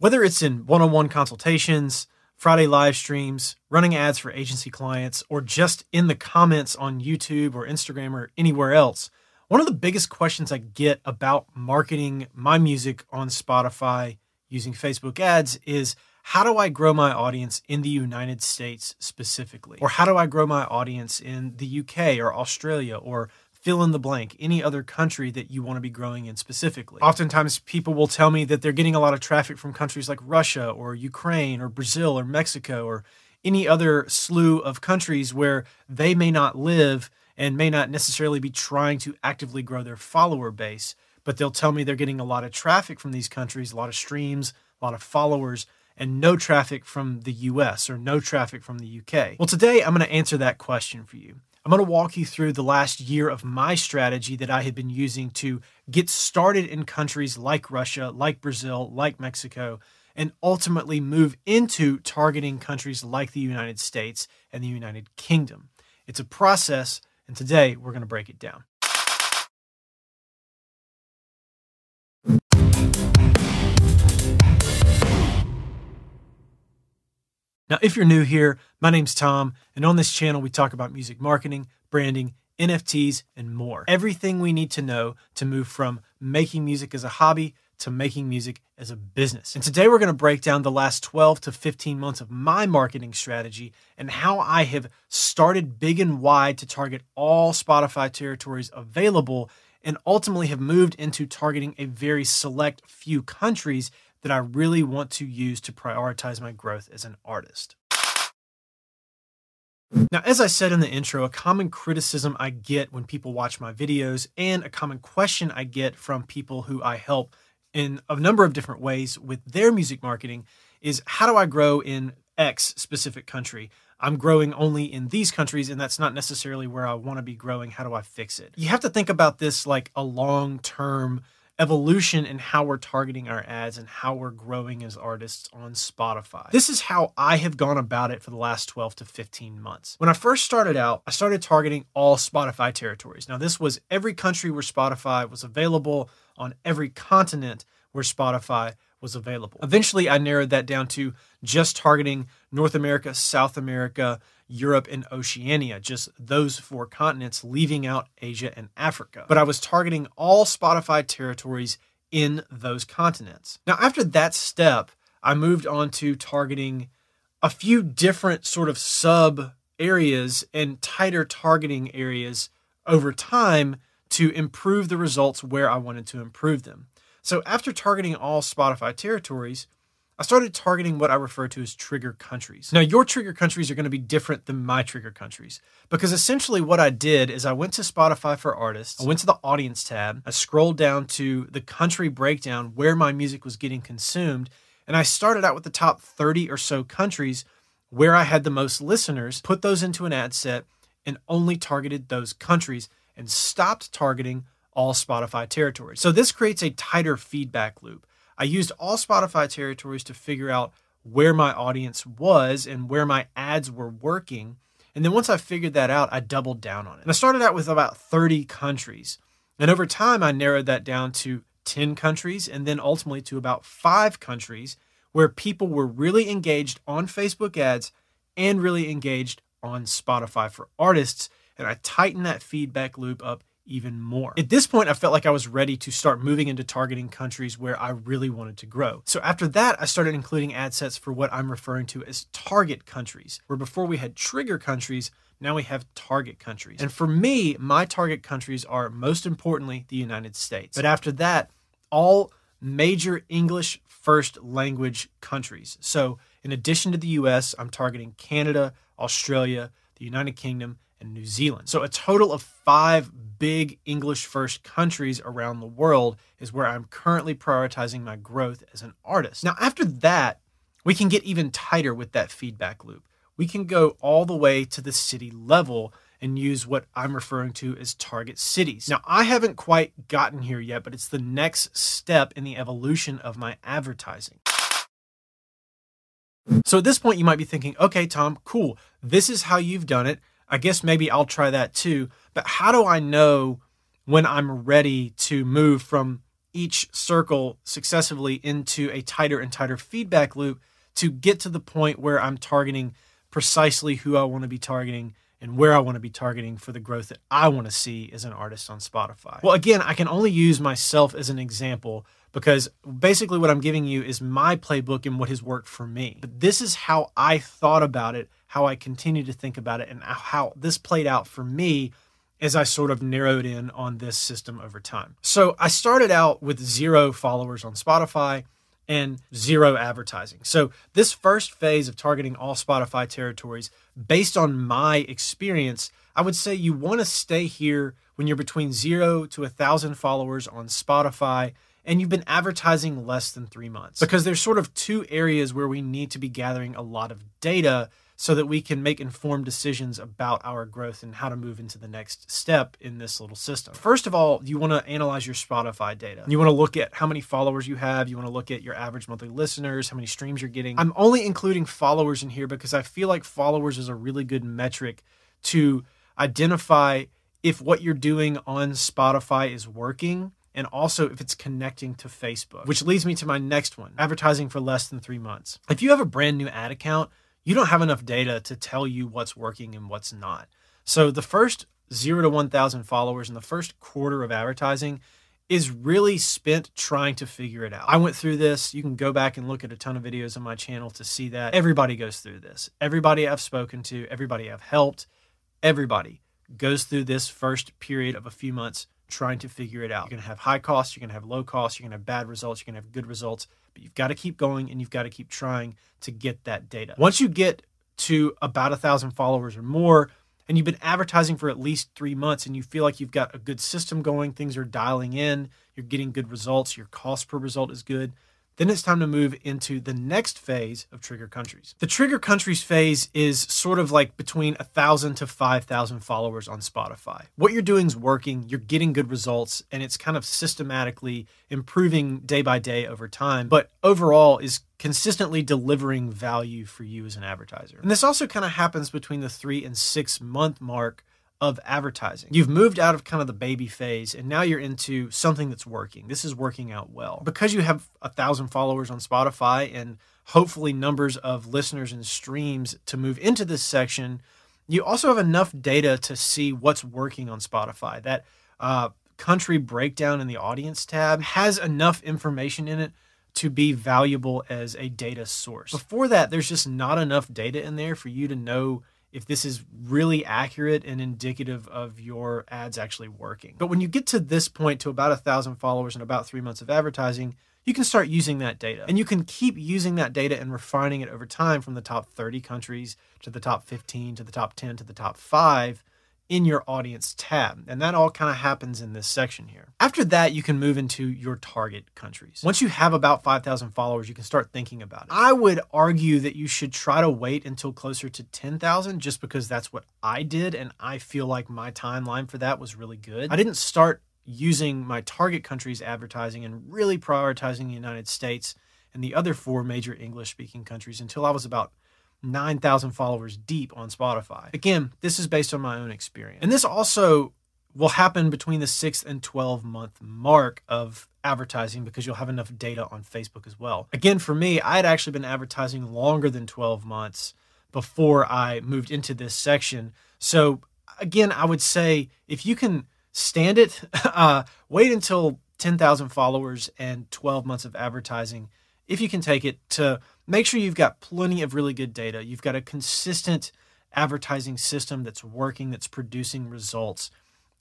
Whether it's in one on one consultations, Friday live streams, running ads for agency clients, or just in the comments on YouTube or Instagram or anywhere else, one of the biggest questions I get about marketing my music on Spotify using Facebook ads is how do I grow my audience in the United States specifically? Or how do I grow my audience in the UK or Australia or fill in the blank, any other country that you want to be growing in specifically. Oftentimes, people will tell me that they're getting a lot of traffic from countries like Russia or Ukraine or Brazil or Mexico or any other slew of countries where they may not live and may not necessarily be trying to actively grow their follower base, but they'll tell me they're getting a lot of traffic from these countries, a lot of streams, a lot of followers. And no traffic from the US or no traffic from the UK. Well, today I'm going to answer that question for you. I'm going to walk you through the last year of my strategy that I had been using to get started in countries like Russia, like Brazil, like Mexico, and ultimately move into targeting countries like the United States and the United Kingdom. It's a process, and today we're going to break it down. Now, if you're new here, my name's Tom, and on this channel, we talk about music marketing, branding, NFTs, and more. Everything we need to know to move from making music as a hobby to making music as a business. And today, we're going to break down the last 12 to 15 months of my marketing strategy and how I have started big and wide to target all Spotify territories available and ultimately have moved into targeting a very select few countries that I really want to use to prioritize my growth as an artist. Now, as I said in the intro, a common criticism I get when people watch my videos and a common question I get from people who I help in a number of different ways with their music marketing is how do I grow in X specific country? I'm growing only in these countries, and that's not necessarily where I want to be growing. How do I fix it? You have to think about this like a long term evolution in how we're targeting our ads and how we're growing as artists on Spotify. This is how I have gone about it for the last 12 to 15 months. When I first started out, I started targeting all Spotify territories. Now, this was every country where Spotify was available on every continent where Spotify was available. Eventually, I narrowed that down to just targeting North America, South America, Europe, and Oceania, just those four continents, leaving out Asia and Africa. But I was targeting all Spotify territories in those continents. Now, after that step, I moved on to targeting a few different sort of sub areas and tighter targeting areas over time to improve the results where I wanted to improve them. So after targeting all Spotify territories, I started targeting what I refer to as trigger countries. Now, your trigger countries are going to be different than my trigger countries because essentially what I did is I went to Spotify for Artists, I went to the audience tab, I scrolled down to the country breakdown where my music was getting consumed, and I started out with the top 30 or so countries where I had the most listeners, put those into an ad set, and only targeted those countries and stopped targeting all Spotify territories. So this creates a tighter feedback loop. I used all Spotify territories to figure out where my audience was and where my ads were working. And then once I figured that out, I doubled down on it. And I started out with about 30 countries. And over time, I narrowed that down to 10 countries and then ultimately to about five countries where people were really engaged on Facebook ads and really engaged on Spotify for artists. And I tightened that feedback loop up even more. At this point, I felt like I was ready to start moving into targeting countries where I really wanted to grow. So after that, I started including ad sets for what I'm referring to as target countries, where before we had trigger countries, now we have target countries. And for me, my target countries are most importantly the United States. But after that, all major English first language countries. So in addition to the US, I'm targeting Canada, Australia, the United Kingdom, and New Zealand. So a total of five big English first countries around the world is where I'm currently prioritizing my growth as an artist. Now, after that, we can get even tighter with that feedback loop. We can go all the way to the city level and use what I'm referring to as target cities. Now, I haven't quite gotten here yet, but it's the next step in the evolution of my advertising. So at this point, you might be thinking, okay, Tom, cool. This is how you've done it. I guess maybe I'll try that too. But how do I know when I'm ready to move from each circle successively into a tighter and tighter feedback loop to get to the point where I'm targeting precisely who I want to be targeting and where I want to be targeting for the growth that I want to see as an artist on Spotify. Well, again, I can only use myself as an example because basically what I'm giving you is my playbook and what has worked for me. But this is how I thought about it, how I continue to think about it, and how this played out for me as I sort of narrowed in on this system over time. So I started out with zero followers on Spotify and zero advertising. So this first phase of targeting all Spotify territories, based on my experience, I would say you want to stay here when you're between zero to a thousand followers on Spotify and you've been advertising less than three months. Because there's sort of two areas where we need to be gathering a lot of data so that we can make informed decisions about our growth and how to move into the next step in this little system. First of all, you want to analyze your Spotify data. You want to look at how many followers you have, you want to look at your average monthly listeners, how many streams you're getting. I'm only including followers in here because I feel like followers is a really good metric to identify if what you're doing on Spotify is working and also if it's connecting to Facebook, which leads me to my next one advertising for less than three months. If you have a brand new ad account, you don't have enough data to tell you what's working and what's not. So the first zero to 1,000 followers in the first quarter of advertising is really spent trying to figure it out. I went through this. You can go back and look at a ton of videos on my channel to see that. Everybody goes through this. Everybody I've spoken to, everybody I've helped, everybody goes through this first period of a few months trying to figure it out. You're going to have high costs, you're going to have low costs, you're going to have bad results, you're going to have good results, but you've got to keep going and you've got to keep trying to get that data. Once you get to about a thousand followers or more, and you've been advertising for at least three months and you feel like you've got a good system going, things are dialing in, you're getting good results, your cost per result is good, then it's time to move into the next phase of trigger countries. The trigger countries phase is sort of like between 1,000 to 5,000 followers on Spotify. What you're doing is working, you're getting good results, and it's kind of systematically improving day by day over time, but overall is consistently delivering value for you as an advertiser. And this also kind of happens between the three and six month mark of advertising. You've moved out of kind of the baby phase and now you're into something that's working. This is working out well. Because you have a thousand followers on Spotify and hopefully numbers of listeners and streams to move into this section, you also have enough data to see what's working on Spotify. That uh, country breakdown in the audience tab has enough information in it to be valuable as a data source. Before that, there's just not enough data in there for you to know if this is really accurate and indicative of your ads actually working. But when you get to this point to about a thousand followers and about three months of advertising, you can start using that data. And you can keep using that data and refining it over time from the top 30 countries to the top 15 to the top 10 to the top five in your audience tab. And that all kind of happens in this section here. After that, you can move into your target countries. Once you have about 5,000 followers, you can start thinking about it. I would argue that you should try to wait until closer to 10,000 just because that's what I did. And I feel like my timeline for that was really good. I didn't start using my target countries advertising and really prioritizing the United States and the other four major English speaking countries until I was about 9,000 followers deep on Spotify. Again, this is based on my own experience. And this also will happen between the 6th and 12 month mark of advertising because you'll have enough data on Facebook as well. Again, for me, I had actually been advertising longer than 12 months before I moved into this section. So, again, I would say if you can stand it, uh, wait until 10,000 followers and 12 months of advertising if you can take it to make sure you've got plenty of really good data. You've got a consistent advertising system that's working, that's producing results,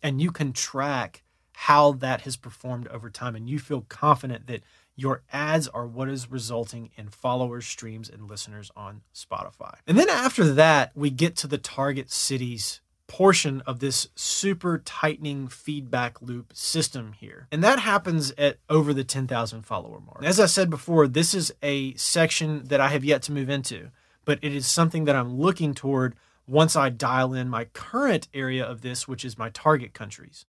and you can track how that has performed over time. And you feel confident that your ads are what is resulting in followers, streams, and listeners on Spotify. And then after that, we get to the target cities portion of this super tightening feedback loop system here. And that happens at over the 10,000 follower mark. As I said before, this is a section that I have yet to move into, but it is something that I'm looking toward once I dial in my current area of this, which is my target countries.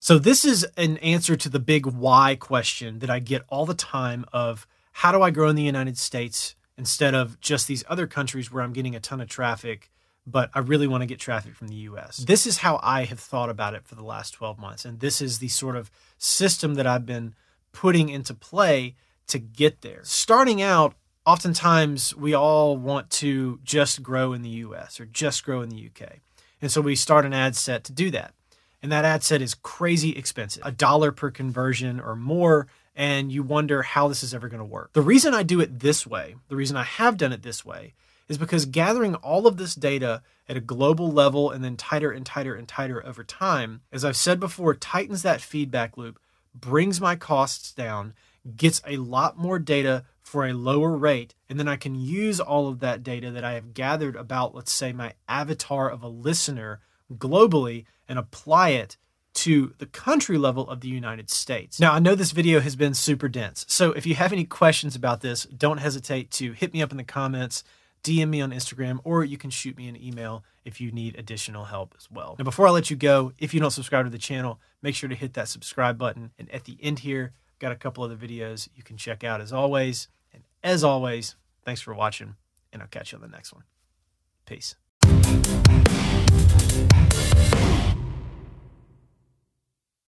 So this is an answer to the big why question that I get all the time of how do I grow in the United States instead of just these other countries where I'm getting a ton of traffic but I really want to get traffic from the US. This is how I have thought about it for the last 12 months. And this is the sort of system that I've been putting into play to get there. Starting out, oftentimes we all want to just grow in the US or just grow in the UK. And so we start an ad set to do that. And that ad set is crazy expensive, a dollar per conversion or more. And you wonder how this is ever going to work. The reason I do it this way, the reason I have done it this way, is because gathering all of this data at a global level and then tighter and tighter and tighter over time, as I've said before, tightens that feedback loop, brings my costs down, gets a lot more data for a lower rate, and then I can use all of that data that I have gathered about, let's say, my avatar of a listener globally and apply it to the country level of the United States. Now, I know this video has been super dense, so if you have any questions about this, don't hesitate to hit me up in the comments DM me on Instagram, or you can shoot me an email if you need additional help as well. Now, before I let you go, if you don't subscribe to the channel, make sure to hit that subscribe button. And at the end here, got a couple other videos you can check out as always. And as always, thanks for watching, and I'll catch you on the next one. Peace.